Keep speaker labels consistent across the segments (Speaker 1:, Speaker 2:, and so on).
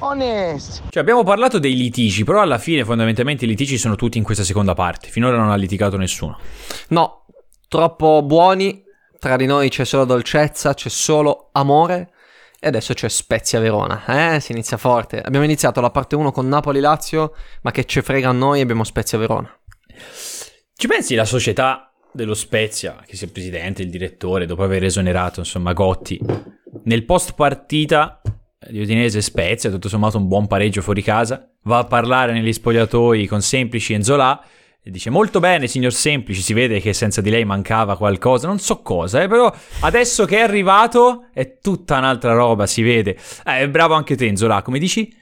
Speaker 1: Honest.
Speaker 2: Cioè, abbiamo parlato dei litigi, però alla fine fondamentalmente i litigi sono tutti in questa seconda parte. Finora non ha litigato nessuno.
Speaker 1: No, troppo buoni. Tra di noi c'è solo dolcezza, c'è solo amore. E adesso c'è Spezia Verona. Eh, si inizia forte. Abbiamo iniziato la parte 1 con Napoli-Lazio, ma che ci frega a noi abbiamo Spezia Verona.
Speaker 2: Ci pensi la società dello Spezia, che sia il presidente, il direttore, dopo aver esonerato, insomma, Gotti, nel post partita di Udinese Spezia, tutto sommato un buon pareggio fuori casa, va a parlare negli spogliatoi con Semplici e Nzola e dice molto bene signor Semplici, si vede che senza di lei mancava qualcosa, non so cosa, eh, però adesso che è arrivato è tutta un'altra roba, si vede. Eh, bravo anche te Nzola, come dici?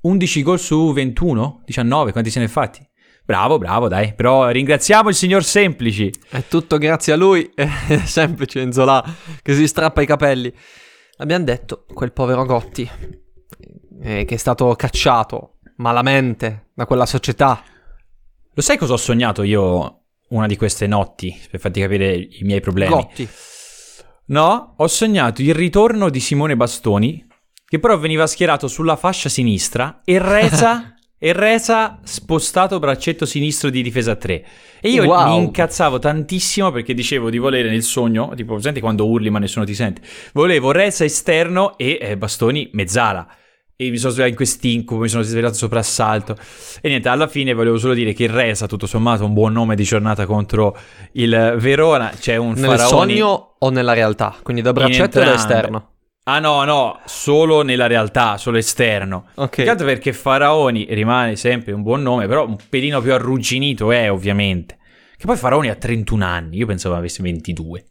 Speaker 2: 11 gol su 21? 19, quanti se ne è fatti? Bravo, bravo, dai. Però ringraziamo il signor Semplici.
Speaker 1: È tutto grazie a lui, è semplice Enzola che si strappa i capelli. Abbiamo detto quel povero Gotti eh, che è stato cacciato malamente da quella società.
Speaker 2: Lo sai cosa ho sognato io una di queste notti per farti capire i miei problemi?
Speaker 1: Gotti.
Speaker 2: No, ho sognato il ritorno di Simone Bastoni, che però veniva schierato sulla fascia sinistra e Reza, e Reza spostato braccetto sinistro di difesa 3. E io
Speaker 1: Wow.
Speaker 2: mi incazzavo tantissimo perché dicevo di volere nel sogno, tipo, senti quando urli ma nessuno ti sente, volevo Reza esterno e eh, Bastoni mezzala. E mi sono svegliato in quest'incubo, mi sono svegliato soprassalto. E niente, alla fine volevo solo dire che il Reza, tutto sommato, un buon nome di giornata contro il Verona. C'è un
Speaker 1: Nel
Speaker 2: faraoni...
Speaker 1: sogno o nella realtà? Quindi da braccetto o da esterno?
Speaker 2: Ah no, no, solo nella realtà, solo esterno.
Speaker 1: Ok.
Speaker 2: Più perché Faraoni rimane sempre un buon nome, però un pelino più arrugginito è, ovviamente. Che poi Faraoni ha 31 anni, io pensavo avesse 22.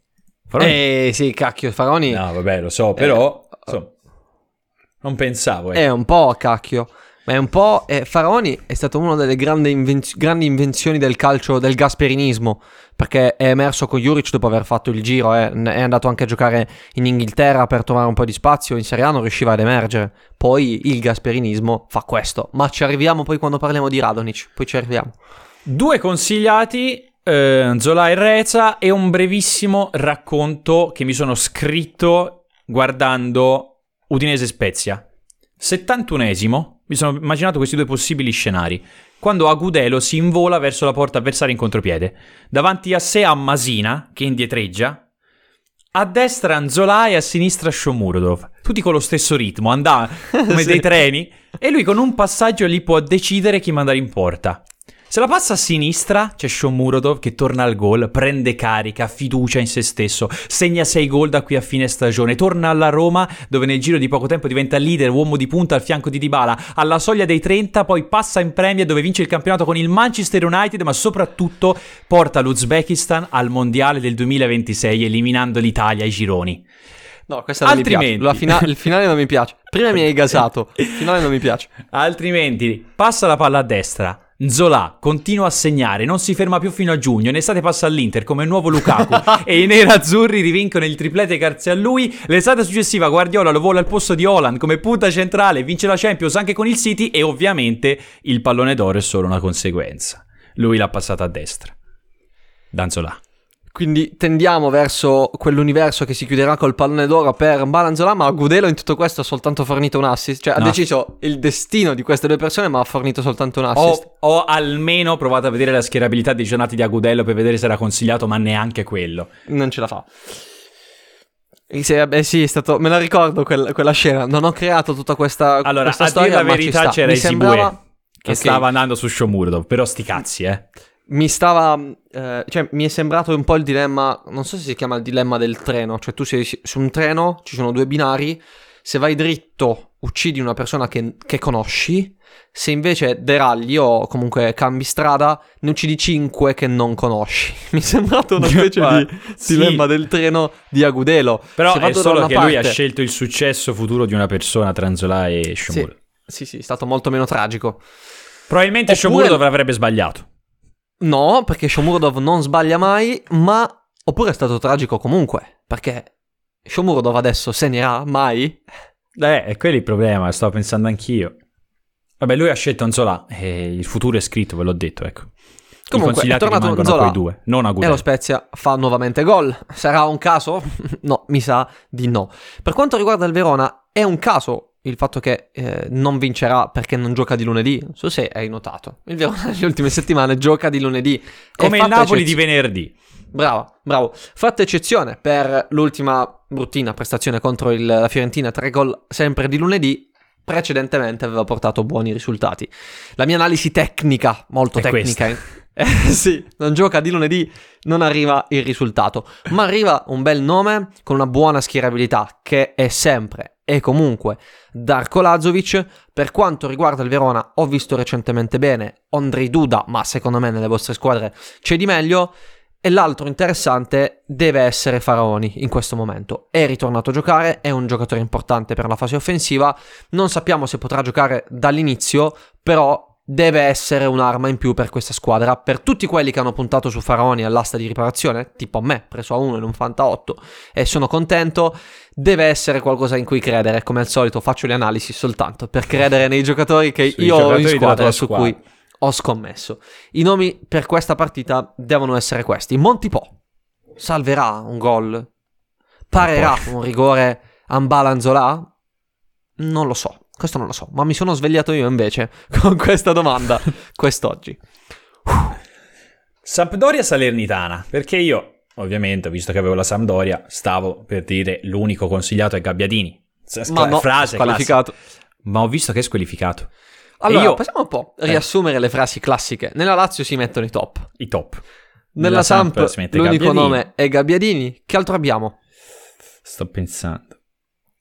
Speaker 2: Faraoni...
Speaker 1: Eh sì, cacchio, Faraoni
Speaker 2: No, vabbè, lo so, però...
Speaker 1: Eh,
Speaker 2: insomma, non pensavo, eh.
Speaker 1: è un po' cacchio. Ma è un po'. eh, Faraoni è stato una delle grandi, invenz- grandi invenzioni del calcio, del gasperinismo. Perché è emerso con Juric dopo aver fatto il giro. eh, È andato anche a giocare in Inghilterra per trovare un po' di spazio. In Serie A non riusciva ad emergere. Poi il gasperinismo fa questo. Ma ci arriviamo poi quando parliamo di Radonic. Poi ci arriviamo.
Speaker 2: Due consigliati, eh, Zola e Reza, e un brevissimo racconto che mi sono scritto guardando Udinese Spezia. 71esimo, mi sono immaginato questi due possibili scenari. Quando Agudelo si invola verso la porta avversaria in contropiede. Davanti a sé ha Masina, che indietreggia. A destra Anzola e a sinistra Shomurodov. Tutti con lo stesso ritmo, andà come
Speaker 1: Sì.
Speaker 2: dei treni. E lui con un passaggio lì può decidere chi mandare in porta. Se la passa a sinistra c'è Shomurodov che torna al gol, prende carica, fiducia in se stesso, segna 6 gol da qui a fine stagione, torna alla Roma dove nel giro di poco tempo diventa leader, uomo di punta al fianco di Dybala, alla soglia dei 30 poi passa in Premier dove vince il campionato con il Manchester United ma soprattutto porta l'Uzbekistan al Mondiale del 2026 eliminando l'Italia ai gironi.
Speaker 1: No, questa non mi
Speaker 2: Altrimenti-
Speaker 1: piace. La fina- il finale non mi piace. Prima mi hai gasato. Il finale non mi piace.
Speaker 2: Altrimenti passa la palla a destra. Zola continua a segnare, non si ferma più fino a giugno. In estate passa all'Inter come nuovo Lukaku e i nerazzurri rivincono il triplete grazie a lui. L'estate successiva Guardiola lo vola al posto di Holland come punta centrale, vince la Champions anche con il City e ovviamente il pallone d'oro è solo una conseguenza. Lui l'ha passata a destra. Danzola.
Speaker 1: Quindi tendiamo verso quell'universo che si chiuderà col pallone d'oro per Balanzola, ma Gudelo in tutto questo ha soltanto fornito un assist. Cioè ha
Speaker 2: No.
Speaker 1: deciso il destino di queste due persone, ma ha fornito soltanto un assist.
Speaker 2: Ho, ho almeno provato a vedere la schierabilità dei giornati di Agudello per vedere se era consigliato, ma neanche quello.
Speaker 1: Non ce la fa. E se- eh sì, è stato. Me la ricordo quel- quella scena. Non ho creato tutta questa,
Speaker 2: Allora,
Speaker 1: questa
Speaker 2: a dire
Speaker 1: storia.
Speaker 2: la verità c'era Isibue,
Speaker 1: sembrava.
Speaker 2: che
Speaker 1: Ok.
Speaker 2: stava andando su Shomurodov, però sti cazzi, eh.
Speaker 1: Mi stava. eh, cioè, mi è sembrato un po' il dilemma. Non so se si chiama il dilemma del treno. Cioè, tu sei su un treno, ci sono due binari. Se vai dritto, uccidi una persona che, che conosci. Se invece deragli o comunque cambi strada, ne uccidi cinque che non conosci. Mi è sembrato una specie di
Speaker 2: sì.
Speaker 1: dilemma del treno di Agudelo.
Speaker 2: Però
Speaker 1: Se
Speaker 2: è solo che lui ha
Speaker 1: parte-
Speaker 2: scelto il successo futuro di una persona tra Anzola e Shomurodov.
Speaker 1: Sì, sì, è stato molto meno tragico.
Speaker 2: Probabilmente
Speaker 1: Oppure-
Speaker 2: Shomurodov avrebbe sbagliato.
Speaker 1: No, perché Shomurodov non sbaglia mai, ma... Oppure è stato tragico comunque, perché Shomurodov adesso segnerà mai?
Speaker 2: Eh, è quello il problema, stavo pensando anch'io. Vabbè, lui ha scelto Anzola e il futuro è scritto, ve l'ho detto, ecco.
Speaker 1: Comunque, è tornato
Speaker 2: rimangono
Speaker 1: Nzola
Speaker 2: quei due, non a
Speaker 1: E lo. Spezia fa nuovamente gol. Sarà un caso? no, mi sa di no. Per quanto riguarda il Verona, è un caso il fatto che eh, non vincerà perché non gioca di lunedì. Non so se hai notato. Il Verona nelle ultime settimane gioca di lunedì.
Speaker 2: Come il Napoli di venerdì.
Speaker 1: Bravo, bravo. Fatta eccezione per l'ultima bruttina prestazione contro il- la Fiorentina, tre gol sempre di lunedì. Precedentemente aveva portato buoni risultati. La mia analisi tecnica, molto
Speaker 2: È
Speaker 1: tecnica, eh, sì, non gioca di lunedì, non arriva il risultato, ma arriva un bel nome con una buona schierabilità che è sempre e comunque Darko Lazovic. Per quanto riguarda il Verona, ho visto recentemente bene Ondrej Duda, ma secondo me nelle vostre squadre c'è di meglio. E l'altro interessante deve essere Faraoni in questo momento. È ritornato a giocare, è un giocatore importante per la fase offensiva. Non sappiamo se potrà giocare dall'inizio, però deve essere un'arma in più per questa squadra. Per tutti quelli che hanno puntato su Faraoni all'asta di riparazione, tipo a me, preso a 1 in un Fanta 8, e sono contento, deve essere qualcosa in cui credere. Come al solito faccio le analisi soltanto per credere nei giocatori che io ho in
Speaker 2: giocatori
Speaker 1: squadra su
Speaker 2: squadra.
Speaker 1: cui ho scommesso. I nomi per questa partita devono essere questi. Montipo salverà un gol? Parerà un rigore Ambalanzola? Non lo so, questo non lo so, ma mi sono svegliato io invece con questa domanda quest'oggi.
Speaker 2: Sampdoria Salernitana, perché io, ovviamente, visto che avevo la Sampdoria, stavo per dire l'unico consigliato è Gabbiadini. S-
Speaker 1: Ma no,
Speaker 2: frase
Speaker 1: squalificato.
Speaker 2: classica. Ma ho visto che è squalificato.
Speaker 1: Allora,
Speaker 2: io-
Speaker 1: possiamo un po' riassumere le frasi classiche. Nella Lazio si mettono i top.
Speaker 2: I top.
Speaker 1: Nella, Samp,
Speaker 2: si mette
Speaker 1: l'unico
Speaker 2: Gabbiadini.
Speaker 1: nome è Gabbiadini. Che altro abbiamo?
Speaker 2: Sto pensando.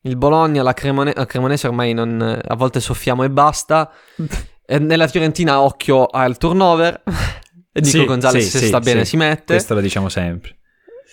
Speaker 1: Il Bologna, la, Cremone- la Cremonese ormai non, a volte soffiamo e basta. E nella Fiorentina occhio al turnover. E Nico
Speaker 2: Sì,
Speaker 1: Gonzalez
Speaker 2: sì,
Speaker 1: se
Speaker 2: sì,
Speaker 1: sta bene si mette.
Speaker 2: Questo lo diciamo sempre.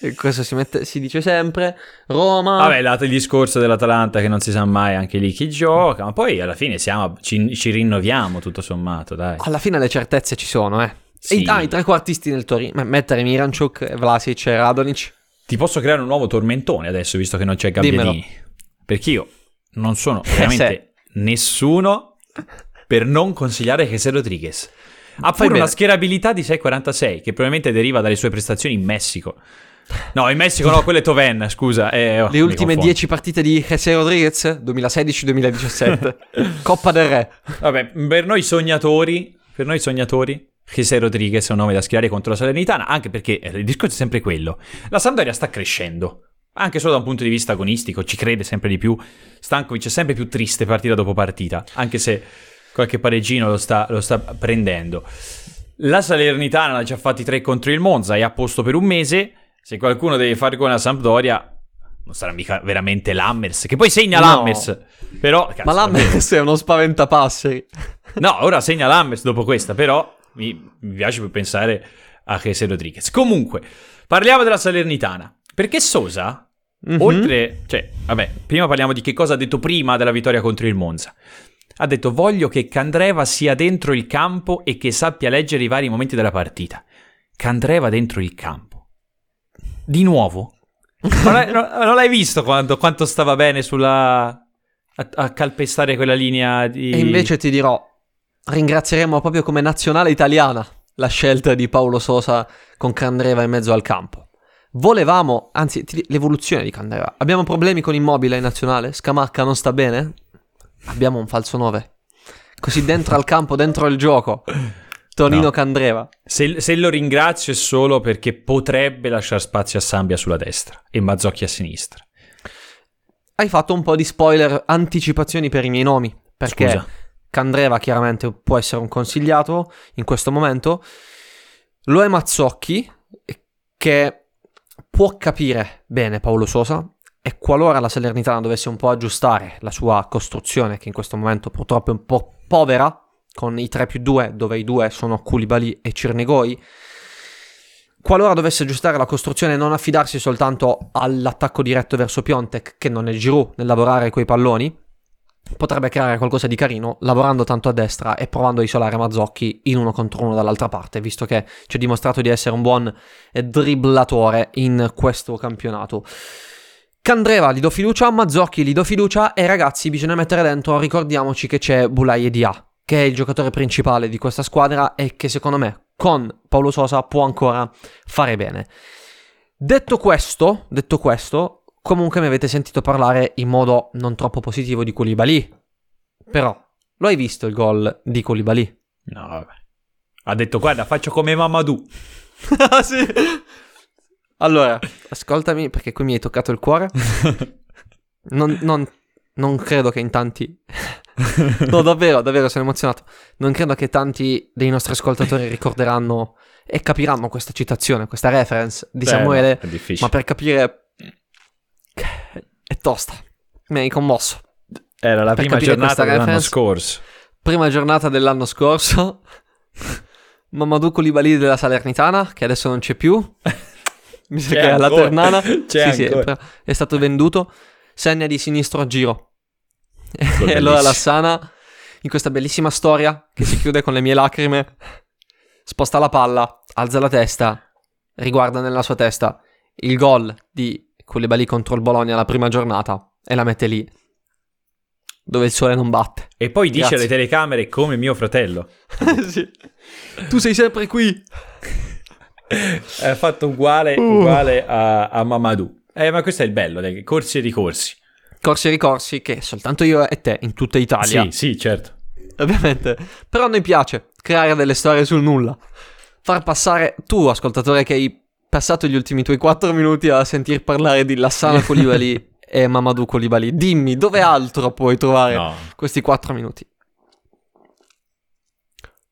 Speaker 1: E Questo si, mette- si dice sempre. Roma.
Speaker 2: Vabbè, dato il discorso dell'Atalanta che non si sa mai anche lì chi gioca, ma poi alla fine siamo, ci, ci rinnoviamo tutto sommato, dai.
Speaker 1: Alla fine le certezze ci sono, eh.
Speaker 2: Sì.
Speaker 1: E i, ah, i trequartisti del Torino. Mettere Miranchuk, Vlasic e Radonic.
Speaker 2: Ti posso creare un nuovo tormentone adesso, visto che non c'è Gabbiadini. Perché io non sono veramente nessuno per non consigliare José Rodriguez. Ha pure una schierabilità di 6,46 che probabilmente deriva dalle sue prestazioni in Messico. No, in Messico no, quello è Toven, scusa. eh, oh,
Speaker 1: Le ultime
Speaker 2: confondo.
Speaker 1: 10 partite di José Rodriguez, 2016-2017. Coppa del Re.
Speaker 2: Vabbè, per noi sognatori, per noi sognatori, José Rodriguez è un nome da schierare contro la Salernitana, anche perché eh, il discorso è sempre quello. La Sampdoria sta crescendo, anche solo da un punto di vista agonistico, ci crede sempre di più. Stankovic è sempre più triste partita dopo partita, anche se qualche pareggino lo sta, lo sta prendendo. La Salernitana ha già fatti tre contro il Monza, è a posto per un mese. Se qualcuno deve fare con la Sampdoria, non sarà mica veramente Lammers, che poi segna
Speaker 1: No.
Speaker 2: Lammers. Però, cazzo,
Speaker 1: Ma l'Ammers è uno spaventapasseri.
Speaker 2: No, ora segna Lammers dopo questa, però mi, mi piace più pensare a Jesse Rodriguez. Comunque, parliamo della Salernitana. Perché Sosa,
Speaker 1: Mhm.
Speaker 2: oltre... Cioè, vabbè, prima parliamo di che cosa ha detto prima della vittoria contro il Monza. Ha detto voglio che Candreva sia dentro il campo e che sappia leggere i vari momenti della partita. Candreva dentro il campo. Di nuovo? Non l'hai, non- non l'hai visto quanto, quanto stava bene sulla... A, a calpestare quella linea di...
Speaker 1: E invece ti dirò, ringrazieremo proprio come nazionale italiana la scelta di Paolo Sosa con Candreva in mezzo al campo. Volevamo, anzi, l'evoluzione di Candreva. Abbiamo problemi con Immobile in nazionale? Scamacca non sta bene? Abbiamo un falso 9. Così dentro al campo, dentro il gioco. Tonino
Speaker 2: No.
Speaker 1: Candreva.
Speaker 2: Se, se lo ringrazio è solo perché potrebbe lasciare spazio a Sambia sulla destra e Mazzocchi a sinistra.
Speaker 1: Hai fatto un po' di spoiler, anticipazioni per i miei nomi. Perché
Speaker 2: Scusa.
Speaker 1: Candreva chiaramente può essere un consigliato in questo momento. Lo è Mazzocchi, che può capire bene Paolo Sosa. E qualora la Salernitana dovesse un po' aggiustare la sua costruzione, che in questo momento purtroppo è un po' povera, con i 3 più 2, dove i due sono Koulibaly e Cirnegoi, qualora dovesse aggiustare la costruzione e non affidarsi soltanto all'attacco diretto verso Piontek, che non è Giroud nel lavorare quei palloni, potrebbe creare qualcosa di carino lavorando tanto a destra e provando a isolare Mazzocchi in uno contro uno dall'altra parte, visto che ci ha dimostrato di essere un buon dribblatore in questo campionato. Candreva gli do fiducia, Mazzocchi gli do fiducia e ragazzi bisogna mettere dentro, ricordiamoci che c'è Bulai Dia, che è il giocatore principale di questa squadra e che secondo me con Paolo Sosa può ancora fare bene. Detto questo, detto questo, Comunque mi avete sentito parlare in modo non troppo positivo di Koulibaly. Però, lo hai visto il gol di Koulibaly?
Speaker 2: No, vabbè. Ha detto, guarda, faccio come Mamadou.
Speaker 1: ah, sì. Allora, ascoltami perché qui mi hai toccato il cuore. Non, non, non credo che in tanti... no, davvero, davvero, sono emozionato. Non credo che tanti dei nostri ascoltatori ricorderanno e capiranno questa citazione, questa reference di
Speaker 2: Beh,
Speaker 1: Samuele.
Speaker 2: no, è difficile.
Speaker 1: ma per capire è tosta. Mi hai commosso.
Speaker 2: Era la prima giornata dell'anno
Speaker 1: reference-
Speaker 2: scorso.
Speaker 1: Prima giornata dell'anno scorso. Mamadou Koulibaly della Salernitana, che adesso non c'è più. Mi sa
Speaker 2: C'è
Speaker 1: che è alla. Ternana.
Speaker 2: C'è
Speaker 1: sì, sì, è, è stato venduto. Segna di sinistro a giro. E allora la Sana, in questa bellissima storia, che si chiude con le mie lacrime, sposta la palla, alza la testa, riguarda nella sua testa il gol di Koulibaly contro il Bologna la prima giornata e la mette lì, dove il sole non batte.
Speaker 2: E poi dice
Speaker 1: Grazie.
Speaker 2: alle telecamere come mio fratello.
Speaker 1: Sì. Tu sei sempre qui.
Speaker 2: È fatto uguale,
Speaker 1: Uh.
Speaker 2: uguale a, a Mamadou. Eh, ma questo è il bello, dai, corsi e ricorsi.
Speaker 1: Corsi e ricorsi che soltanto io e te in tutta Italia.
Speaker 2: Sì, sì, certo.
Speaker 1: Ovviamente. Però a noi piace creare delle storie sul nulla. Far passare tu, ascoltatore, che hai passato gli ultimi tuoi 4 minuti a sentir parlare di Lassana Koulibaly e Mamadou Koulibaly. Dimmi, dove altro puoi trovare
Speaker 2: No.
Speaker 1: questi 4 minuti?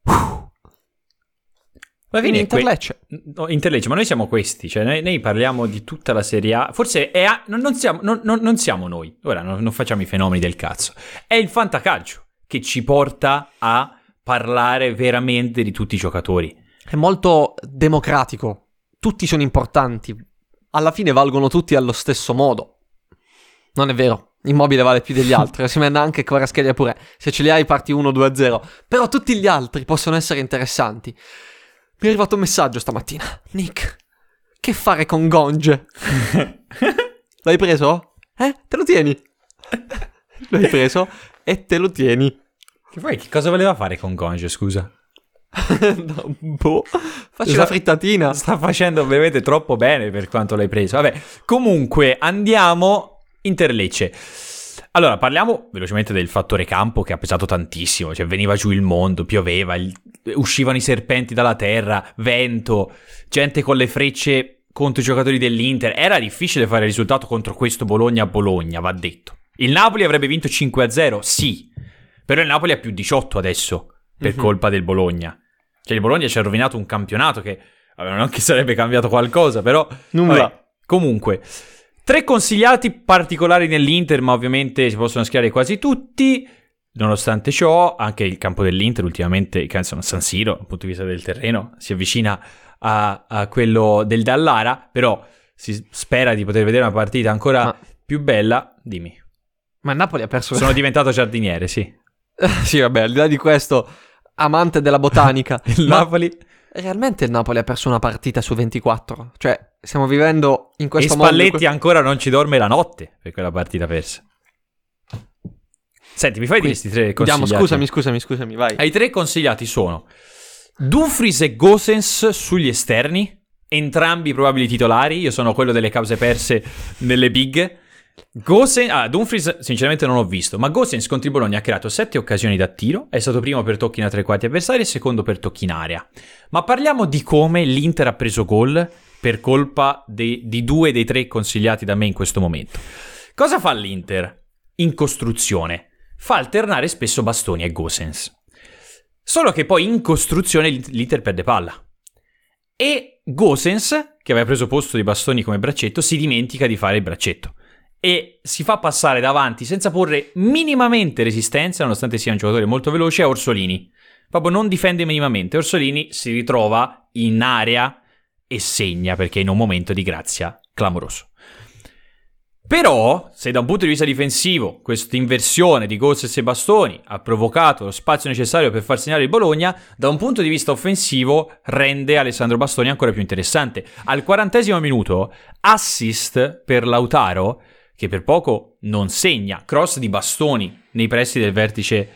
Speaker 2: Ma
Speaker 1: In
Speaker 2: vieni
Speaker 1: Interlecce.
Speaker 2: No, Interlegge, ma noi siamo questi, cioè noi, noi parliamo di tutta la Serie A. Forse è a- non, non siamo, non- non- non siamo noi, ora non, non facciamo i fenomeni del cazzo. È il fantacalcio che ci porta a parlare veramente di tutti i giocatori.
Speaker 1: È molto democratico. Tutti sono importanti. Alla fine valgono tutti allo stesso modo. Non è vero. Immobile vale più degli altri. Si manda anche Kvaratskhelia pure. Se ce li hai parti 1-2-0. Però tutti gli altri possono essere interessanti. Mi è arrivato un messaggio stamattina. Nick, che fare con Gonge? L'hai preso? Eh? Te lo tieni? L'hai preso e te lo tieni.
Speaker 2: Che poi che cosa voleva fare con Gonge, scusa?
Speaker 1: no, boh. Facci
Speaker 2: Sta-
Speaker 1: la frittatina.
Speaker 2: Sta facendo veramente troppo bene per quanto l'hai preso. Vabbè, comunque andiamo Interlecce. Allora, parliamo velocemente del fattore campo che ha pesato tantissimo, cioè veniva giù il mondo, pioveva, il- uscivano i serpenti dalla terra, vento, gente con le frecce contro i giocatori dell'Inter. Era difficile fare risultato contro questo Bologna a Bologna, va detto. Il Napoli avrebbe vinto 5-0, sì, però il Napoli ha più 18 adesso per
Speaker 1: Mhm.
Speaker 2: colpa del Bologna. Cioè il Bologna ci ha rovinato un campionato che vabbè, non che sarebbe cambiato qualcosa, però
Speaker 1: Nulla.
Speaker 2: Vabbè, comunque, tre consigliati particolari nell'Inter, ma ovviamente si possono schierare quasi tutti. Nonostante ciò, anche il campo dell'Inter ultimamente, insomma San Siro, dal punto di vista del terreno, si avvicina a, a quello del Dallara, però si spera di poter vedere una partita ancora
Speaker 1: Ma-
Speaker 2: più bella. Dimmi.
Speaker 1: Ma Napoli ha perso.
Speaker 2: Sono diventato giardiniere, sì.
Speaker 1: sì, vabbè, al di là di questo, amante della botanica.
Speaker 2: Il
Speaker 1: Ma
Speaker 2: Napoli
Speaker 1: realmente il Napoli ha perso una partita su 24. Cioè, stiamo vivendo in
Speaker 2: e
Speaker 1: questo mondo.
Speaker 2: Spalletti ancora non ci dorme la notte per quella partita persa. Senti, mi fai dire questi tre consigliati?
Speaker 1: scusami, scusami, scusami, vai.
Speaker 2: I tre consigliati sono Dumfries e Gosens sugli esterni, entrambi probabili titolari. Io sono quello delle cause perse nelle big. Gosens, ah, Dumfries sinceramente non ho visto, ma Gosens contro il Bologna ha creato sette occasioni da tiro, è stato primo per tocchi in tre quarti avversari e secondo per tocchi in area. Ma parliamo di come l'Inter ha preso gol per colpa de- di due dei tre consigliati da me in questo momento. Cosa fa l'Inter? In costruzione. Fa alternare spesso Bastoni e Gosens. Solo che poi in costruzione l'I- l'Inter perde palla. E Gosens, che aveva preso posto di Bastoni come braccetto, si dimentica di fare il braccetto. E si fa passare davanti senza porre minimamente resistenza, nonostante sia un giocatore molto veloce, a Orsolini. Proprio non difende minimamente. Orsolini si ritrova in area e segna perché è in un momento di grazia clamoroso. Però, se da un punto di vista difensivo questa inversione di Gosses e Bastoni ha provocato lo spazio necessario per far segnare il Bologna, da un punto di vista offensivo rende Alessandro Bastoni ancora più interessante. Al quarantesimo minuto, assist per Lautaro, che per poco non segna, cross di Bastoni nei pressi del vertice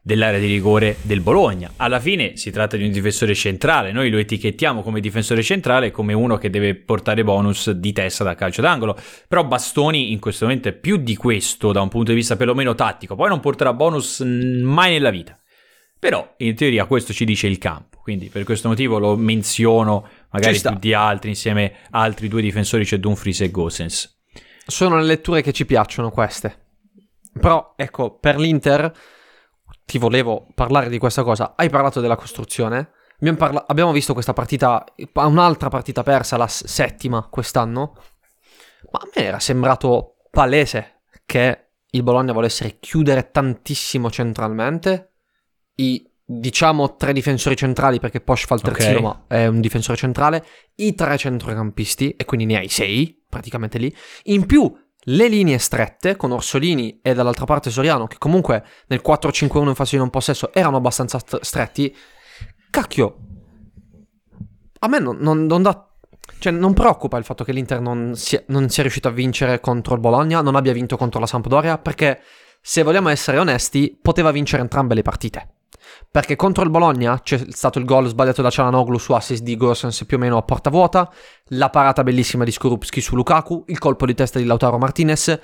Speaker 2: dell'area di rigore del Bologna. Alla fine si tratta di un difensore centrale, noi lo etichettiamo come difensore centrale come uno che deve portare bonus di testa da calcio d'angolo, però Bastoni in questo momento è più di questo da un punto di vista perlomeno tattico, poi non porterà bonus mai nella vita. Però in teoria questo ci dice il campo, quindi per questo motivo lo menziono magari più di altri insieme a altri due difensori, cioè Dumfries e Gosens.
Speaker 1: Sono le letture che ci piacciono queste. Però ecco, per l'Inter ti volevo parlare di questa cosa. Hai parlato della costruzione. Abbiamo, parla- abbiamo visto questa partita, un'altra partita persa, la s- settima quest'anno. Ma a me era sembrato palese che il Bologna volesse chiudere tantissimo centralmente. I diciamo tre difensori centrali perché Posh fa il terzino, okay. ma è un difensore centrale. I tre centrocampisti, e quindi ne hai sei praticamente lì. In più le linee strette con Orsolini e dall'altra parte Soriano, che comunque nel 4-5-1 in fase di non possesso erano abbastanza stretti, cacchio, a me non, non, non dà... Cioè, non preoccupa il fatto che l'Inter non sia, non sia riuscito a vincere contro il Bologna, non abbia vinto contro la Sampdoria, perché se vogliamo essere onesti, poteva vincere entrambe le partite. Perché contro il Bologna c'è stato il gol sbagliato da Cialanoglu su assist di Gosens più o meno a porta vuota, la parata bellissima di Skorupski su Lukaku, il colpo di testa di Lautaro Martinez.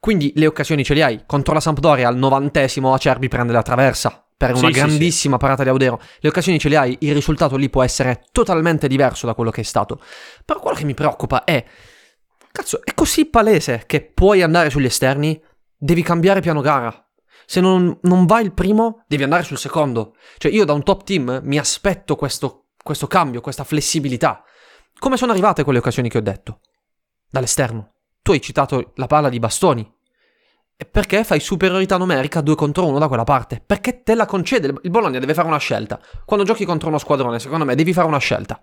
Speaker 1: Quindi le occasioni ce le hai. Contro la Sampdoria al novantesimo Acerbi prende la traversa per una sì, grandissima sì, sì. parata di Audero. Le occasioni ce le hai, il risultato lì può essere totalmente diverso da quello che è stato. Però quello che mi preoccupa è... Cazzo, è così palese che puoi andare sugli esterni, devi cambiare piano gara se non, non va il primo, devi andare sul secondo. Cioè, io da un top team mi aspetto questo, questo cambio, questa flessibilità. Come sono arrivate quelle occasioni che ho detto? Dall'esterno. Tu hai citato la palla di bastoni. E perché fai superiorità numerica 2 contro 1 da quella parte? Perché te la concede. Il Bologna deve fare una scelta. Quando giochi contro uno squadrone, secondo me, devi fare una scelta.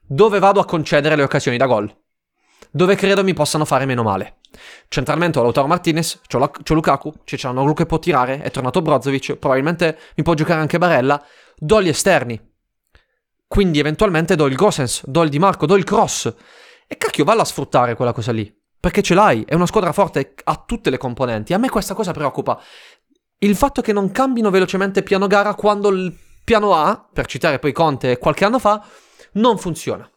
Speaker 1: Dove vado a concedere le occasioni da gol? Dove credo mi possano fare meno male? Centralmente ho Lautaro Martinez, c'ho, la, c'ho Lukaku, c'è Cianoglu che può tirare, è tornato Brozovic, probabilmente mi può giocare anche Barella, do gli esterni. Quindi eventualmente do il Gosens, do il Di Marco, do il cross. E cacchio, valla a sfruttare quella cosa lì. Perché ce l'hai, è una squadra forte, ha tutte le componenti. A me questa cosa preoccupa. Il fatto che non cambino velocemente piano gara quando il piano A, per citare poi Conte qualche anno fa, non funziona.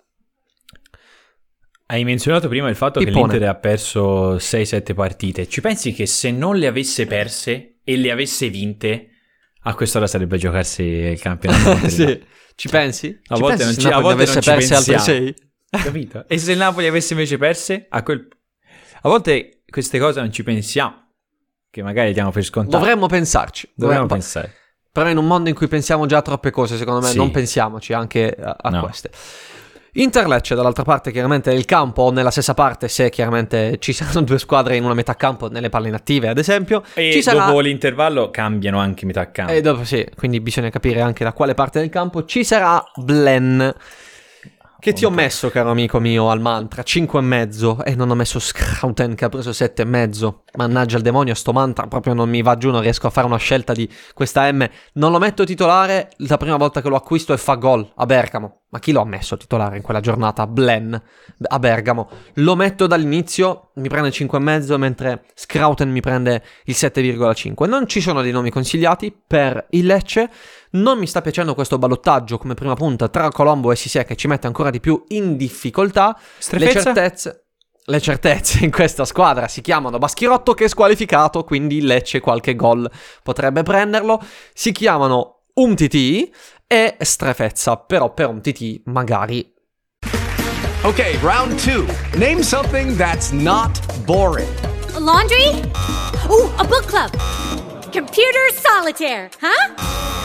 Speaker 2: Hai menzionato prima il fatto Pippone. che l'Inter ha perso 6-7 partite. Ci pensi che se non le avesse perse e le avesse vinte, a quest'ora sarebbe a giocarsi il campionato?
Speaker 1: sì. Ci pensi?
Speaker 2: A
Speaker 1: ci
Speaker 2: volte
Speaker 1: pensi
Speaker 2: non ci, a volte
Speaker 1: avesse
Speaker 2: non ci
Speaker 1: perse altre 6?
Speaker 2: Capito? E se il Napoli avesse invece perse? A, quel... a volte queste cose non ci pensiamo. Che magari diamo per scontato.
Speaker 1: Dovremmo pensarci.
Speaker 2: Dovremmo, Dovremmo pensare.
Speaker 1: Però in un mondo in cui pensiamo già a troppe cose, secondo me,
Speaker 2: sì.
Speaker 1: non pensiamoci anche a, a
Speaker 2: No.
Speaker 1: queste. Inter-Lecce dall'altra parte chiaramente è il campo o nella stessa parte se chiaramente ci saranno due squadre in una metà campo nelle palle inattive ad esempio.
Speaker 2: E
Speaker 1: ci sarà
Speaker 2: dopo l'intervallo cambiano anche metà campo.
Speaker 1: e dopo sì quindi bisogna capire anche da quale parte del campo. Ci sarà Blen che ti ho messo caro amico mio al mantra 5 e mezzo e non ho messo Scrouten che ha preso 7 e mezzo mannaggia il demonio sto mantra proprio non mi va giù non riesco a fare una scelta di questa M non lo metto titolare la prima volta che lo acquisto e fa gol a Bergamo ma chi lo ha messo titolare in quella giornata? Blen a Bergamo. Lo metto dall'inizio, mi prende il 5,5 mentre Scrouten mi prende il 7,5. Non ci sono dei nomi consigliati per il Lecce. Non mi sta piacendo questo ballottaggio come prima punta tra Colombo e Sisè che ci mette ancora di più in difficoltà. Le
Speaker 2: Strefezza?
Speaker 1: certezze... Le certezze in questa squadra si chiamano Baschirotto che è squalificato, quindi Lecce qualche gol potrebbe prenderlo. Si chiamano Umtiti e Strefezza, però per Umtiti magari
Speaker 3: Okay, round two. Name something that's not boring.
Speaker 4: A laundry? Ooh, a book club. Computer solitaire, huh?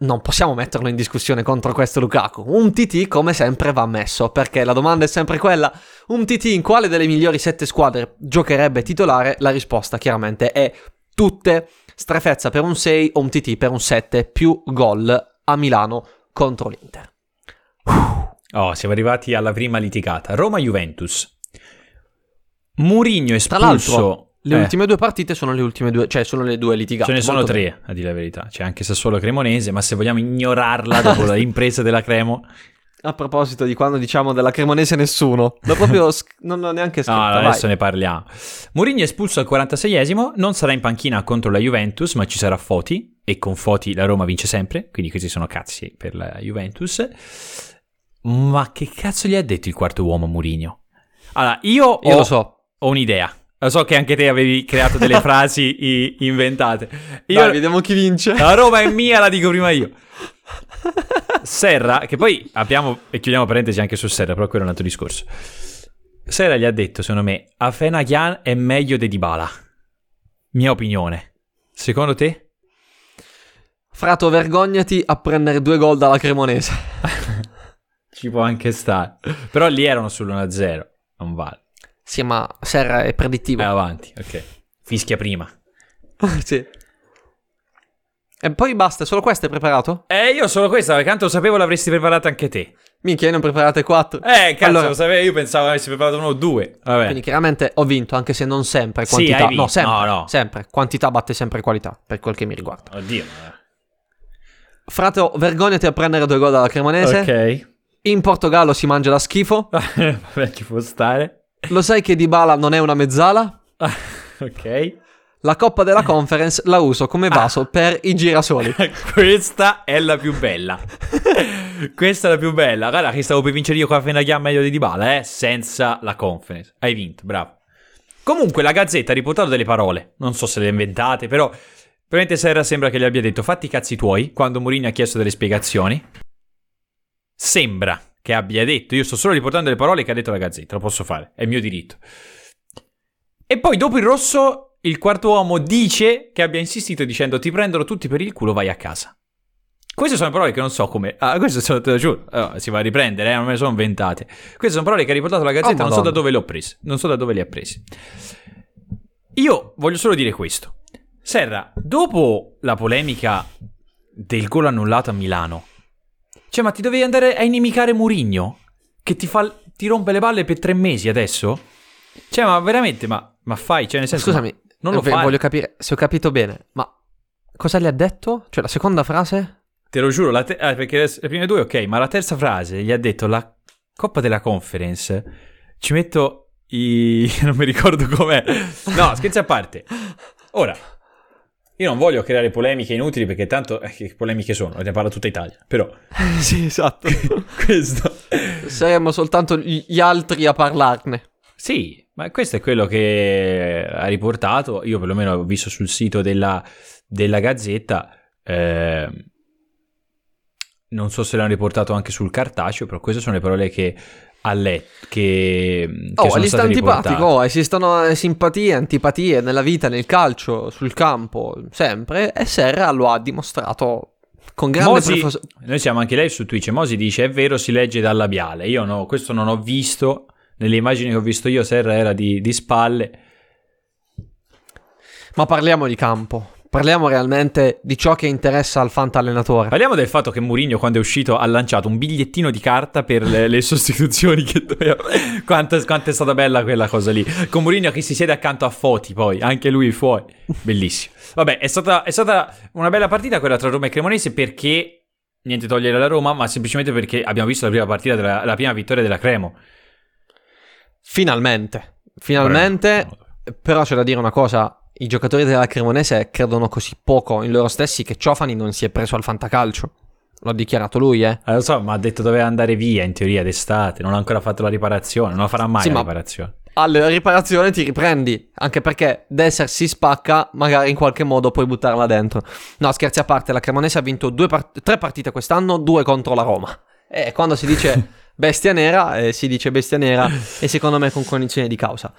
Speaker 1: Non possiamo metterlo in discussione contro questo Lukaku. Un TT come sempre va messo, perché la domanda è sempre quella, un TT in quale delle migliori sette squadre giocherebbe titolare? La risposta chiaramente è tutte. Strefezza per un 6 o un TT per un 7 più gol a Milano contro l'Inter.
Speaker 2: Oh, siamo arrivati alla prima litigata. Roma-Juventus. Murigno espulso.
Speaker 1: Le
Speaker 2: Eh,
Speaker 1: ultime due partite sono le ultime due, cioè sono le due litigate.
Speaker 2: Ce ne sono tre,
Speaker 1: bene.
Speaker 2: a dire la verità. C'è anche Sassuolo Cremonese, ma se vogliamo ignorarla dopo la impresa della Cremo...
Speaker 1: A proposito di quando diciamo della Cremonese nessuno, l'ho proprio sc- non l'ho neanche scritto.
Speaker 2: No,
Speaker 1: vai.
Speaker 2: adesso ne parliamo. Mourinho è espulso al 46esimo, non sarà in panchina contro la Juventus, ma ci sarà Foti, e con Foti la Roma vince sempre, quindi questi sono cazzi per la Juventus. Ma che cazzo gli ha detto il quarto uomo Mourinho? Allora, io,
Speaker 1: Io
Speaker 2: ho,
Speaker 1: lo so.
Speaker 2: ho un'idea. Lo so che anche te avevi creato delle frasi i- inventate. Io,
Speaker 1: Dai, vediamo chi vince.
Speaker 2: la Roma è mia, la dico prima io. Serra, che poi abbiamo, e chiudiamo parentesi anche su Serra, però quello è un altro discorso. Serra gli ha detto, secondo me, Afenagyan è meglio di Dybala. Mia opinione. Secondo te?
Speaker 1: Frato, vergognati a prendere due gol dalla Cremonese.
Speaker 2: Ci può anche stare. Però lì erano sull'1-0. Non vale.
Speaker 1: Sì, ma Serra è predittivo.
Speaker 2: Vai avanti, ok. Fischia prima.
Speaker 1: sì. E poi basta, solo questo è preparato?
Speaker 2: Eh, io solo questa, perché tanto lo sapevo l'avresti preparata anche te.
Speaker 1: Minchia, io ne ho preparate quattro.
Speaker 2: Eh, cazzo,
Speaker 1: Allora-
Speaker 2: lo sapevo, io pensavo avessi preparato uno o due. Vabbè.
Speaker 1: Quindi chiaramente ho vinto, anche se non sempre
Speaker 2: Sì,
Speaker 1: quantità.
Speaker 2: hai vinto.
Speaker 1: No, sempre,
Speaker 2: No, no.
Speaker 1: sempre. Quantità batte sempre qualità, per quel che mi riguarda.
Speaker 2: Oddio, ma...
Speaker 1: Frato, vergognati a prendere due gol dalla Cremonese.
Speaker 2: Ok.
Speaker 1: In Portogallo si mangia da schifo.
Speaker 2: Vabbè, ci può stare.
Speaker 1: Lo sai che Dybala non è una mezzala?
Speaker 2: ok.
Speaker 1: La Coppa della Conference la uso come vaso per i girasoli.
Speaker 2: Questa è la più bella. Questa è la più bella. Guarda che stavo per vincere io con la Fenaghian meglio di Dybala, eh, senza la conference. Hai vinto, bravo. Comunque la Gazzetta ha riportato delle parole, non so se le ha inventate, però probabilmente Serra sembra che gli abbia detto fatti i cazzi tuoi quando Mourinho ha chiesto delle spiegazioni. Sembra che abbia detto, io sto solo riportando le parole che ha detto la Gazzetta, lo posso fare, è mio diritto. E poi dopo il rosso, il quarto uomo dice che abbia insistito dicendo ti prendono tutti per il culo, vai a casa. Queste sono parole che non so come... Ah, queste sono, te lo giuro, allora, si va a riprendere, eh, non me le sono inventate. Queste sono parole che ha riportato la Gazzetta,
Speaker 1: Oh,
Speaker 2: non so da dove le ho prese. Non so da dove le ha prese. Io voglio solo dire questo. Serra, dopo la polemica del gol annullato a Milano, cioè ma ti dovevi andare a inimicare Murigno? Che ti, fa, ti rompe le balle per tre mesi adesso? Cioè ma veramente, ma, ma fai, cioè nel senso...
Speaker 1: Scusami,
Speaker 2: non lo
Speaker 1: eh,
Speaker 2: fai.
Speaker 1: voglio capire se ho capito bene, ma cosa gli ha detto? Cioè la seconda frase?
Speaker 2: Te lo giuro, la te- ah, perché le, le prime due ok, ma la terza frase gli ha detto la Coppa della Conference, ci metto i... non mi ricordo com'è. No, scherzi a parte. Ora, io non voglio creare polemiche inutili perché tanto eh, che polemiche sono, ne parla tutta Italia, però
Speaker 1: sì, esatto.
Speaker 2: questo...
Speaker 1: Saremmo soltanto gli altri a parlarne.
Speaker 2: Sì, ma questo è quello che ha riportato, io perlomeno ho visto sul sito della, della Gazzetta, ehm, non so se l'hanno riportato anche sul cartaceo, però queste sono le parole che ha letto, che, che
Speaker 1: Oh,
Speaker 2: sono
Speaker 1: gli sta
Speaker 2: state
Speaker 1: antipatico, oh, esistono eh, simpatie, antipatie nella vita, nel calcio, sul campo, sempre, e Serra lo ha dimostrato con grande
Speaker 2: Mosi,
Speaker 1: profos-
Speaker 2: noi siamo anche lei su Twitch, Mosi dice è vero si legge dal labiale, io no, questo non ho visto, nelle immagini che ho visto io Serra era di, di spalle,
Speaker 1: Ma parliamo di campo, parliamo realmente di ciò che interessa al fantallenatore.
Speaker 2: Parliamo del fatto che Mourinho quando è uscito ha lanciato un bigliettino di carta per le, le sostituzioni che doveva... Quanto, quanto è stata bella quella cosa lì. Con Mourinho che si siede accanto a Foti poi, anche lui fuori. Bellissimo. Vabbè, è stata, è stata una bella partita quella tra Roma e Cremonese perché... Niente togliere la Roma, ma semplicemente perché abbiamo visto la prima partita, della, la prima vittoria della Cremo.
Speaker 1: Finalmente, finalmente, però c'è da dire una cosa, i giocatori della Cremonese credono così poco in loro stessi che Ciofani non si è preso al fantacalcio. L'ha dichiarato lui, eh.
Speaker 2: Eh, lo so, ma ha detto doveva andare via in teoria d'estate, non ha ancora fatto la riparazione, non la farà mai
Speaker 1: Sì,
Speaker 2: la
Speaker 1: ma-
Speaker 2: riparazione.
Speaker 1: Alla riparazione ti riprendi, anche perché Desser si spacca, magari in qualche modo puoi buttarla dentro. No, scherzi a parte, la Cremonese ha vinto due part- tre partite quest'anno, due contro la Roma. E quando si dice bestia nera, eh, si dice bestia nera e secondo me con cognizione di causa.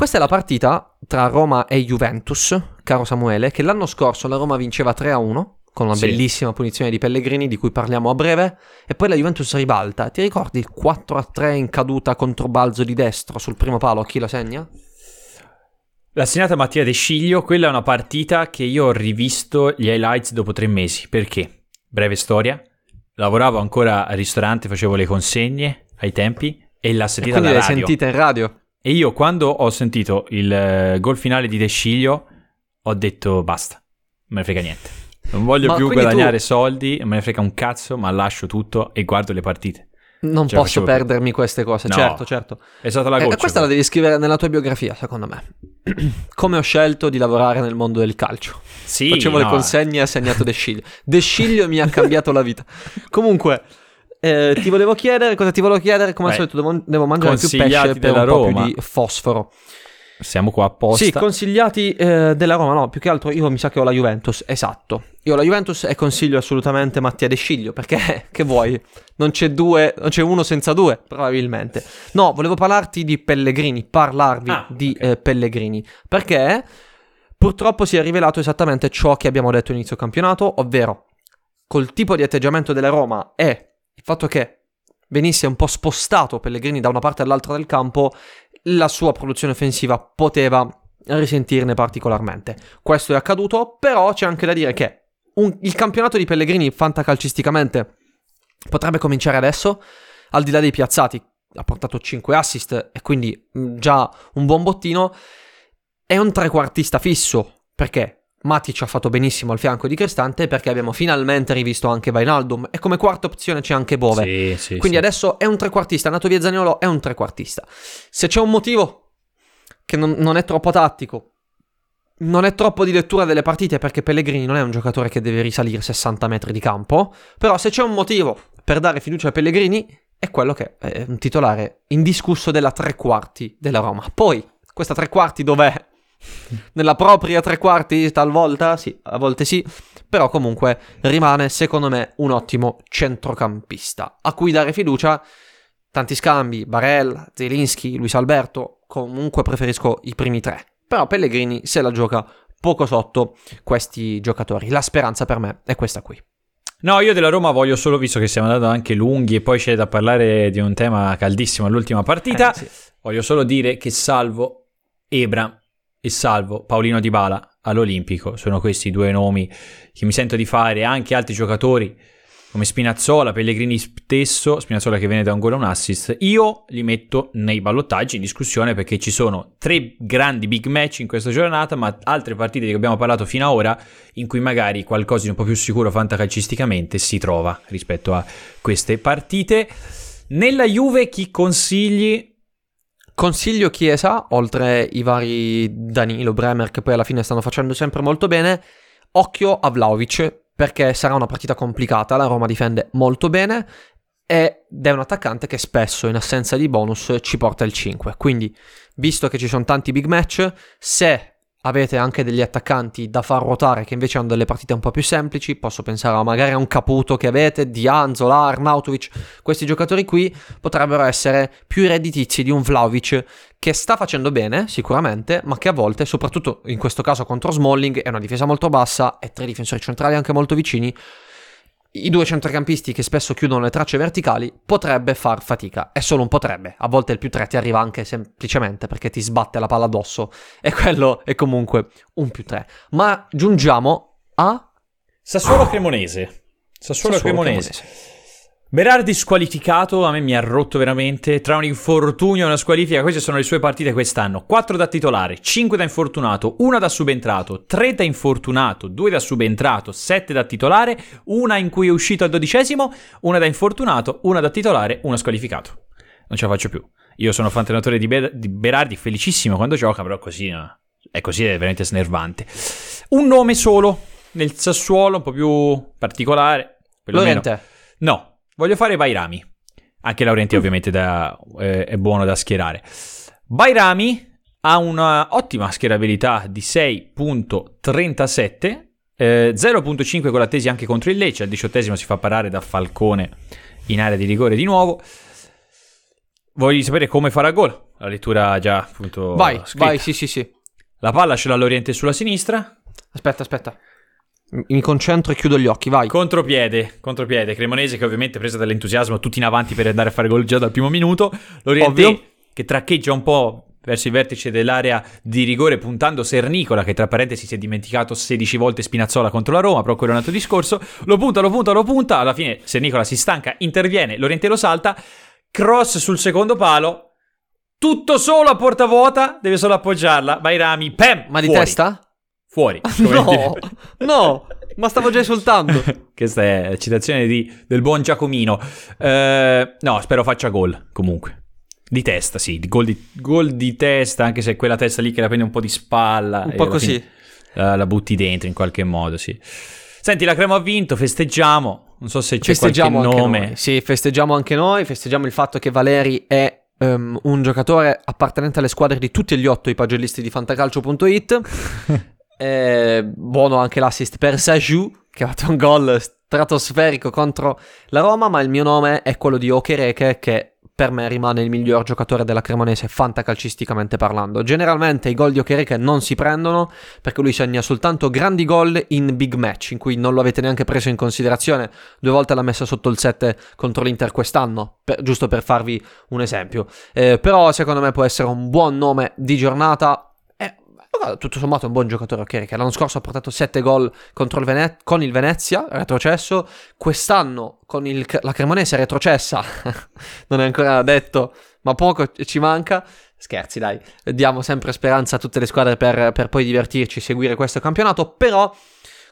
Speaker 1: Questa è la partita tra Roma e Juventus, caro Samuele, che l'anno scorso la Roma vinceva 3-1, con una
Speaker 2: Sì.
Speaker 1: bellissima punizione di Pellegrini di cui parliamo a breve, e poi la Juventus ribalta. Ti ricordi il 4-3 in caduta contro balzo di destro sul primo palo? Chi lo segna?
Speaker 2: L'ha segnata Mattia De Sciglio, quella è una partita che io ho rivisto gli highlights dopo tre mesi. Perché? Breve storia. Lavoravo ancora al ristorante, facevo le consegne ai tempi e l'ha
Speaker 1: E
Speaker 2: sentita
Speaker 1: quindi
Speaker 2: alla
Speaker 1: l'hai
Speaker 2: radio.
Speaker 1: sentita in radio?
Speaker 2: E io quando ho sentito il eh, gol finale di De Sciglio ho detto basta, non me ne frega niente. Non voglio
Speaker 1: Ma
Speaker 2: più guadagnare
Speaker 1: tu-
Speaker 2: soldi, non me ne frega un cazzo, ma lascio tutto e guardo le partite.
Speaker 1: Non
Speaker 2: la
Speaker 1: posso
Speaker 2: più.
Speaker 1: perdermi queste cose,
Speaker 2: No.
Speaker 1: certo, certo.
Speaker 2: È stata la
Speaker 1: E-
Speaker 2: goccia.
Speaker 1: E questa la devi scrivere nella tua biografia, secondo me. Come ho scelto di lavorare nel mondo del calcio.
Speaker 2: Sì,
Speaker 1: Facevo le
Speaker 2: no.
Speaker 1: consegne e ha segnato De Sciglio. De Sciglio mi ha cambiato la vita. Comunque, eh, ti volevo chiedere, cosa ti volevo chiedere? Come al
Speaker 2: Beh,
Speaker 1: solito devo, devo mangiare più pesce per un po'
Speaker 2: Roma.
Speaker 1: più di fosforo.
Speaker 2: Siamo qua apposta.
Speaker 1: Sì, consigliati eh, della Roma, no, più che altro io mi sa che ho la Juventus, esatto. Io ho la Juventus e consiglio assolutamente Mattia De Sciglio, perché che vuoi? Non c'è due, non c'è uno senza due, probabilmente. No, volevo parlarti di Pellegrini, parlarvi
Speaker 2: Ah,
Speaker 1: di
Speaker 2: ok.
Speaker 1: eh, Pellegrini, perché purtroppo si è rivelato esattamente ciò che abbiamo detto inizio campionato, ovvero col tipo di atteggiamento della Roma e il fatto che venisse un po' spostato Pellegrini da una parte all'altra del campo, la sua produzione offensiva poteva risentirne particolarmente. Questo è accaduto, però c'è anche da dire che un- il campionato di Pellegrini fantacalcisticamente potrebbe cominciare adesso, al di là dei piazzati, ha portato 5 assist e quindi già un buon bottino, è un trequartista fisso, perché Matic ha fatto benissimo al fianco di Cristante, perché abbiamo finalmente rivisto anche Vainaldum e come quarta opzione c'è anche Bove.
Speaker 2: Sì, sì,
Speaker 1: Quindi
Speaker 2: sì.
Speaker 1: adesso è un trequartista, è nato via Zaniolo, è un trequartista. Se c'è un motivo che non, non è troppo tattico, non è troppo di lettura delle partite perché Pellegrini non è un giocatore che deve risalire 60 metri di campo, però se c'è un motivo per dare fiducia a Pellegrini è quello che è un titolare indiscusso della tre quarti della Roma. Poi, questa tre quarti dov'è? Nella propria tre quarti talvolta? Sì, a volte sì, però comunque rimane secondo me un ottimo centrocampista a cui dare fiducia. Tanti scambi, Barella, Zelinski, Luis Alberto, comunque preferisco i primi tre. Però Pellegrini se la gioca poco sotto questi giocatori. La speranza per me è questa qui.
Speaker 2: No, io della Roma voglio solo, visto che stiamo andando anche lunghi e poi c'è da parlare di un tema caldissimo all'ultima partita,
Speaker 1: Eh, sì.
Speaker 2: voglio solo dire che salvo Ebra e salvo Paolino Dybala all'Olimpico. Sono questi due nomi che mi sento di fare, anche altri giocatori come Spinazzola, Pellegrini stesso, Spinazzola che viene da un gol e un assist, io li metto nei ballottaggi in discussione perché ci sono tre grandi big match in questa giornata, ma altre partite di cui abbiamo parlato fino ad ora in cui magari qualcosa di un po' più sicuro fantacalcisticamente si trova rispetto a queste partite. Nella Juve chi consigli?
Speaker 1: Consiglio Chiesa, oltre i vari Danilo, Bremer, che poi alla fine stanno facendo sempre molto bene, occhio a Vlaovic, perché sarà una partita complicata, la Roma difende molto bene ed è un attaccante che spesso in assenza di bonus ci porta il 5. Quindi, visto che ci sono tanti big match, se avete anche degli attaccanti da far ruotare che invece hanno delle partite un po' più semplici, posso pensare a magari a un Caputo che avete, Dian, Zola, Arnautovic, questi giocatori qui potrebbero essere più redditizi di un Vlaovic che sta facendo bene sicuramente, ma che a volte, soprattutto in questo caso contro Smalling, è una difesa molto bassa e tre difensori centrali anche molto vicini, i due centrocampisti che spesso chiudono le tracce verticali potrebbe far fatica. E solo un potrebbe. A volte il più 3 ti arriva anche semplicemente perché ti sbatte la palla addosso. E quello è comunque un più 3. Ma giungiamo a
Speaker 2: Sassuolo Cremonese. Sassuolo, Cremonese. Berardi squalificato, a me mi ha rotto veramente. Tra un infortunio e una squalifica, queste sono le sue partite quest'anno. 4 da titolare, 5 da infortunato, 1 da subentrato, 3 da infortunato, 2 da subentrato, 7 da titolare, una in cui è uscito al dodicesimo, una da infortunato, una da titolare, una squalificato. Non ce la faccio più. Io sono fan allenatore di, Ber- di Berardi, felicissimo quando gioca, però così no. è così, è veramente snervante. Un nome solo nel Sassuolo, un po' più particolare.
Speaker 1: Lorente.
Speaker 2: No, voglio fare Bairami. Anche Laurenti ovviamente da- eh, è buono da schierare. Bairami ha una ottima schierabilità di 6.37, eh, 0.5 con la tesi anche contro il Lecce, al diciottesimo si fa parare da Falcone in area di rigore di nuovo. Voglio sapere come farà gol. La lettura già appunto
Speaker 1: Vai,
Speaker 2: scritta.
Speaker 1: vai, sì, sì, sì.
Speaker 2: La palla ce l'ha l'Oriente sulla sinistra.
Speaker 1: Aspetta, aspetta. Mi concentro e chiudo gli occhi, vai.
Speaker 2: Contropiede, contropiede. Cremonese che ovviamente presa dall'entusiasmo tutti in avanti per andare a fare gol già dal primo minuto. L'Oriente
Speaker 1: Ovvio.
Speaker 2: che traccheggia un po' verso il vertice dell'area di rigore puntando Sernicola che tra parentesi si è dimenticato 16 volte Spinazzola contro la Roma, però quello è un altro discorso. Lo punta, lo punta, lo punta. Alla fine Sernicola si stanca, interviene, l'Oriente lo salta. Cross sul secondo palo. Tutto solo a porta vuota, deve solo appoggiarla. Vai Rami, pam!
Speaker 1: Ma di
Speaker 2: fuori.
Speaker 1: testa?
Speaker 2: Fuori.
Speaker 1: No, no, ma stavo già esultando.
Speaker 2: Questa è la citazione di- del buon Giacomino. Eh, no, spero faccia gol comunque. Di testa, sì, di gol, di, gol di testa, anche se è quella testa lì che la prende un po' di spalla.
Speaker 1: Un po' così.
Speaker 2: fine La, la butti dentro in qualche modo, sì. Senti, la Crema ha vinto, festeggiamo. Non so se c'è
Speaker 1: festeggiamo
Speaker 2: qualche nome.
Speaker 1: noi. Sì, festeggiamo anche noi. Festeggiamo il fatto che Valeri è ehm, un giocatore appartenente alle squadre di tutti gli otto i pagellisti di fantacalcio.it. Eh, buono anche l'assist per Saju, che ha fatto un gol stratosferico contro la Roma, ma il mio nome è quello di Okereke, che per me rimane il miglior giocatore della Cremonese fantacalcisticamente parlando. Generalmente i gol di Okereke non si prendono perché lui segna soltanto grandi gol in big match in cui non lo avete neanche preso in considerazione. Due volte l'ha messa sotto il 7 contro l'Inter quest'anno, per- giusto per farvi un esempio. Eh, però secondo me può essere un buon nome di giornata. Tutto sommato è un buon giocatore Okereke. L'anno scorso ha portato 7 gol il Vene- con il Venezia, retrocesso. Quest'anno con il- la Cremonese retrocessa, non è ancora detto, ma poco ci manca. Scherzi, dai, diamo sempre speranza a tutte le squadre per, per poi divertirci, seguire questo campionato. Però,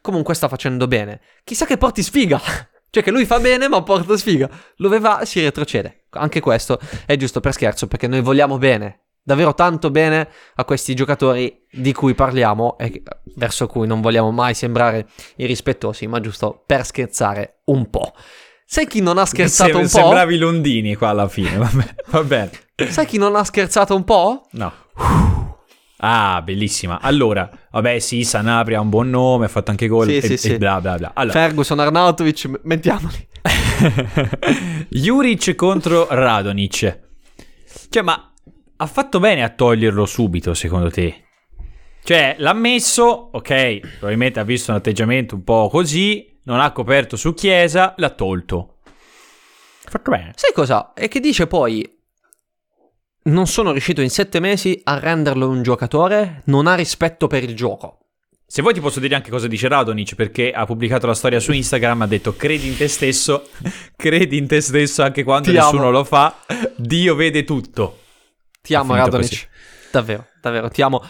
Speaker 1: comunque, sta facendo bene. Chissà che porti sfiga. Cioè che lui fa bene ma porta sfiga. Dove va si retrocede. Anche questo è giusto per scherzo perché noi vogliamo bene. Davvero tanto bene a questi giocatori di cui parliamo e verso cui non vogliamo mai sembrare irrispettosi, ma giusto per scherzare un po'. Sai chi non ha scherzato
Speaker 2: Sem-
Speaker 1: un po'?
Speaker 2: Sembravi Londini qua alla fine, vabbè, va bene.
Speaker 1: Sai chi non ha scherzato un po'?
Speaker 2: No. Ah, bellissima. Allora, vabbè, sì, Sanabria ha un buon nome, ha fatto anche gol
Speaker 1: Sì,
Speaker 2: e,
Speaker 1: sì,
Speaker 2: e
Speaker 1: sì.
Speaker 2: bla bla bla. Allora,
Speaker 1: Ferguson, Arnautovic, mettiamoli.
Speaker 2: Juric contro Radonic. Cioè, ma ha fatto bene a toglierlo subito, secondo te? Cioè, l'ha messo, ok, probabilmente ha visto un atteggiamento un po' così, non ha coperto su Chiesa, l'ha tolto. Ha fatto bene.
Speaker 1: Sai cosa? E che dice poi... Non sono riuscito in sette mesi a renderlo un giocatore, non ha rispetto per il gioco.
Speaker 2: Se vuoi ti posso dire anche cosa dice Radonic perché ha pubblicato la storia su Instagram, ha detto credi in te stesso, credi in te stesso anche quando
Speaker 1: Ti
Speaker 2: nessuno
Speaker 1: amo.
Speaker 2: lo fa, Dio vede tutto.
Speaker 1: Ti amo Radonic.
Speaker 2: così.
Speaker 1: Davvero, davvero, ti amo.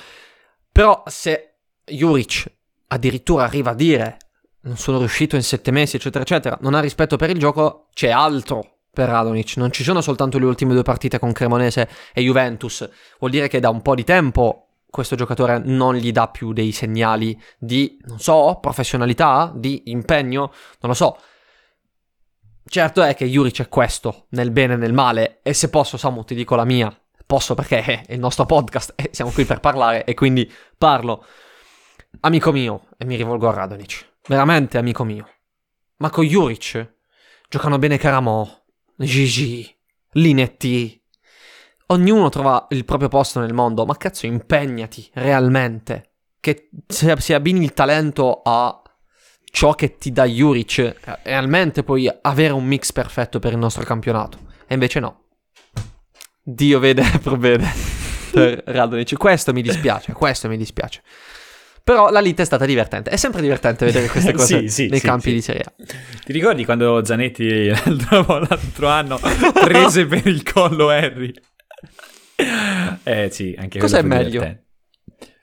Speaker 1: Però se Juric addirittura arriva a dire non sono riuscito in sette mesi, eccetera, eccetera, non ha rispetto per il gioco, c'è altro per Radonic. Non ci sono soltanto le ultime due partite con Cremonese e Juventus. Vuol dire che da un po' di tempo questo giocatore non gli dà più dei segnali di, non so, professionalità, di impegno, non lo so. Certo è che Juric è questo, nel bene e nel male, e se posso, Samu, ti dico la mia. Posso perché è il nostro podcast e siamo qui per parlare e quindi parlo. Amico mio, e mi rivolgo a Radonic, veramente amico mio. Ma con Juric giocano bene Caramò, Gigi, Linetti. Ognuno trova il proprio posto nel mondo, ma cazzo impegnati realmente. Che se, se abbini il talento a ciò che ti dà Juric, eh, realmente puoi avere un mix perfetto per il nostro campionato. E invece no. Dio vede e provvede per Radonic. Questo mi dispiace, questo mi dispiace. Però la lite è stata divertente. È sempre divertente vedere queste cose
Speaker 2: Sì, sì,
Speaker 1: nei
Speaker 2: sì,
Speaker 1: campi di Serie A.
Speaker 2: Ti ricordi quando Zanetti l'altro, l'altro anno prese per il collo Harry? Eh sì, anche
Speaker 1: Cos'è meglio?
Speaker 2: divertente.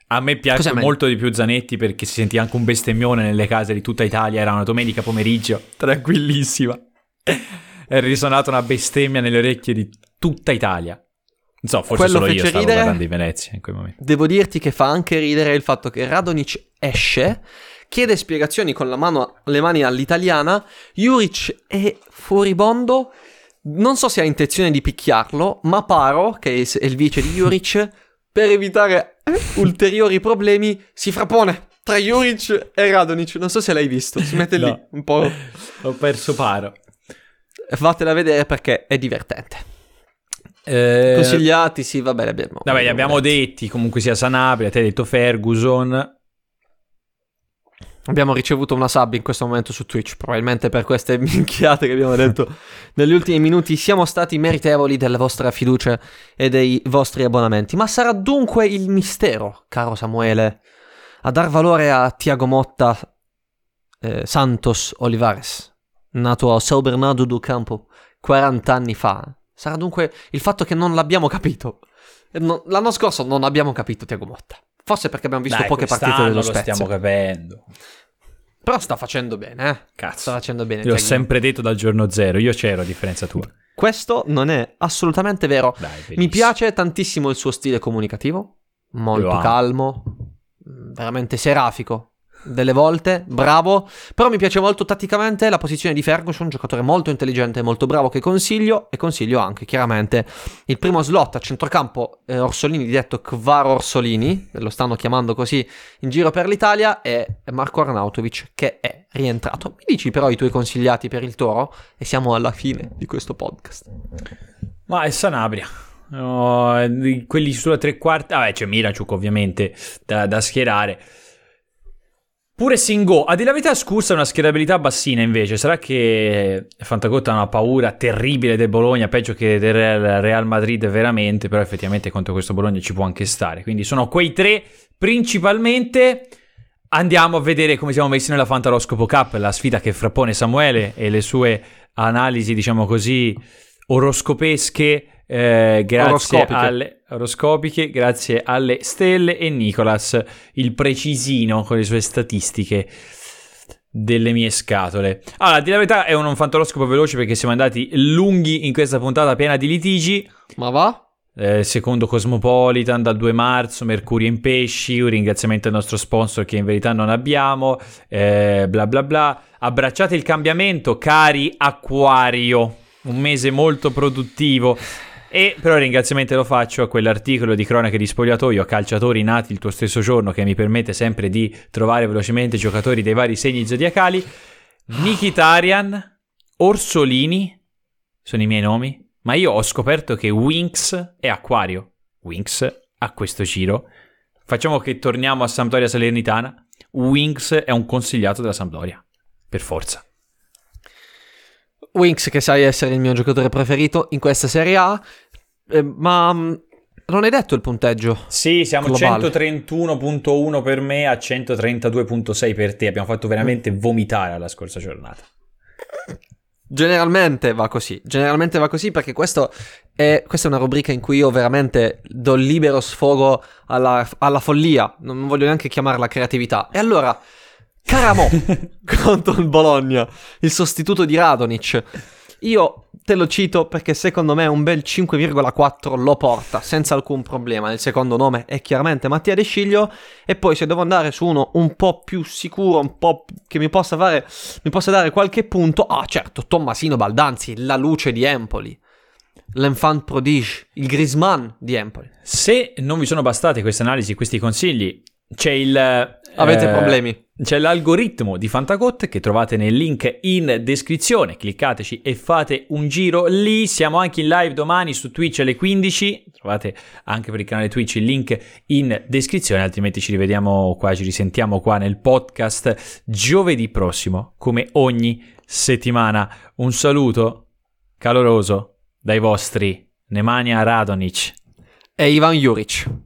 Speaker 2: A me piace molto di più Zanetti perché si sentiva anche un bestemmione nelle case di tutta Italia. Era una domenica pomeriggio, tranquillissima. È risuonata una bestemmia nelle orecchie di tutta Italia. Non so, forse
Speaker 1: Quello
Speaker 2: solo io stavo
Speaker 1: ridere?
Speaker 2: parlando di Venezia in quel momento.
Speaker 1: Devo dirti che fa anche ridere il fatto che Radonic esce, chiede spiegazioni con mano, le mani all'italiana, Juric è furibondo, non so se ha intenzione di picchiarlo, ma Paro, che è il vice di Juric, per evitare ulteriori problemi, si frappone tra Juric e Radonic. Non so se l'hai visto, si mette lì
Speaker 2: No.
Speaker 1: un po'...
Speaker 2: Ho perso paro.
Speaker 1: Fatela vedere perché è divertente.
Speaker 2: Eh,
Speaker 1: Consigliati, sì, va bene, abbiamo...
Speaker 2: Vabbè, li abbiamo detti, comunque sia Sanabria, te hai detto Ferguson.
Speaker 1: Abbiamo ricevuto una sub in questo momento su Twitch, probabilmente per queste minchiate che abbiamo detto negli ultimi minuti. Siamo stati meritevoli della vostra fiducia e dei vostri abbonamenti. Ma sarà dunque il mistero, caro Samuele, a dar valore a Tiago Motta eh, Santos Olivares, nato a São Bernardo do Campo 40 anni fa. Sarà dunque il fatto che non l'abbiamo capito. No, l'anno scorso non abbiamo capito Tiago Motta. Forse perché abbiamo visto
Speaker 2: Dai,
Speaker 1: poche partite dello
Speaker 2: lo
Speaker 1: Spezia.
Speaker 2: stiamo capendo.
Speaker 1: Però sta facendo bene, eh.
Speaker 2: Cazzo.
Speaker 1: Sta facendo bene.
Speaker 2: L'ho sempre detto dal giorno zero, io c'ero a differenza tua.
Speaker 1: Questo non è assolutamente vero.
Speaker 2: Dai,
Speaker 1: Mi piace tantissimo il suo stile comunicativo,
Speaker 2: Lo
Speaker 1: molto calmo, veramente serafico. Delle volte, bravo, però mi piace molto tatticamente la posizione di Ferguson, un giocatore molto intelligente e molto bravo che consiglio e consiglio anche chiaramente il primo slot a centrocampo eh, Orsolini, detto Kvar Orsolini, lo stanno chiamando così in giro per l'Italia, è Marco Arnautovic che è rientrato. Mi dici però i tuoi consigliati per il Toro e siamo alla fine di questo podcast.
Speaker 2: Ma è Sanabria. Oh, quelli sulla tre quarti. Vabbè, c'è Miracciuk ovviamente da, da schierare. Pure Singo, a dire la verità, Scursa ha una schierabilità bassina invece. Sarà che Fantacotta ha una paura terribile del Bologna, peggio che del Real Madrid veramente, però effettivamente contro questo Bologna ci può anche stare. Quindi sono quei tre principalmente. Andiamo a vedere come siamo messi nella Fantaroscopo Cup, la sfida che frappone Samuele e le sue analisi, diciamo così, oroscopesche. eh, grazie alle oroscopiche, grazie alle stelle e Nicolas, il precisino con le sue statistiche delle mie scatole. Allora, di la verità è un fantaroscopo veloce perché siamo andati lunghi in questa puntata piena di litigi.
Speaker 1: Ma va?
Speaker 2: Eh, secondo Cosmopolitan dal 2 marzo, Mercurio in pesci, un ringraziamento al nostro sponsor che in verità non abbiamo, eh, bla bla bla. Abbracciate il cambiamento, cari Acquario, un mese molto produttivo. E però ringraziamento lo faccio a quell'articolo di cronache di spogliatoio a calciatori nati il tuo stesso giorno che mi permette sempre di trovare velocemente giocatori dei vari segni zodiacali. Mikitarian, Orsolini, sono i miei nomi, ma io ho scoperto che Winx è Acquario. Winx a questo giro. Facciamo che torniamo a Sampdoria Salernitana. Winx è un consigliato della Sampdoria. Per forza.
Speaker 1: Winx che sai essere il mio giocatore preferito in questa Serie A, eh, ma mh, non hai detto il punteggio.
Speaker 2: Sì, siamo
Speaker 1: Globale.
Speaker 2: 131.1 per me a 132.6 per te. Abbiamo fatto veramente vomitare la scorsa giornata.
Speaker 1: Generalmente va così, generalmente va così perché questo è, questa è una rubrica in cui io veramente do libero sfogo alla, alla follia, non voglio neanche chiamarla creatività. E allora, Caramo contro il Bologna, il sostituto di Radonic. Io te lo cito perché secondo me un bel 5,4 lo porta senza alcun problema. Il secondo nome è chiaramente Mattia De Sciglio. E poi se devo andare su uno un po' più sicuro, un po' che mi possa fare, mi possa dare qualche punto. Ah, certo, Tommasino Baldanzi, la luce di Empoli. L'enfant prodige, il Grisman di Empoli.
Speaker 2: Se non vi sono bastate queste analisi, questi consigli, c'è il...
Speaker 1: Avete
Speaker 2: eh,
Speaker 1: problemi?
Speaker 2: C'è l'algoritmo di Fantagot che trovate nel link in descrizione. Cliccateci e fate un giro lì. Siamo anche in live domani su Twitch alle 15. Trovate anche per il canale Twitch il link in descrizione. Altrimenti ci rivediamo qua, ci risentiamo qua nel podcast giovedì prossimo, come ogni settimana. Un saluto caloroso dai vostri Nemanja Radonic.
Speaker 1: E Ivan Juric.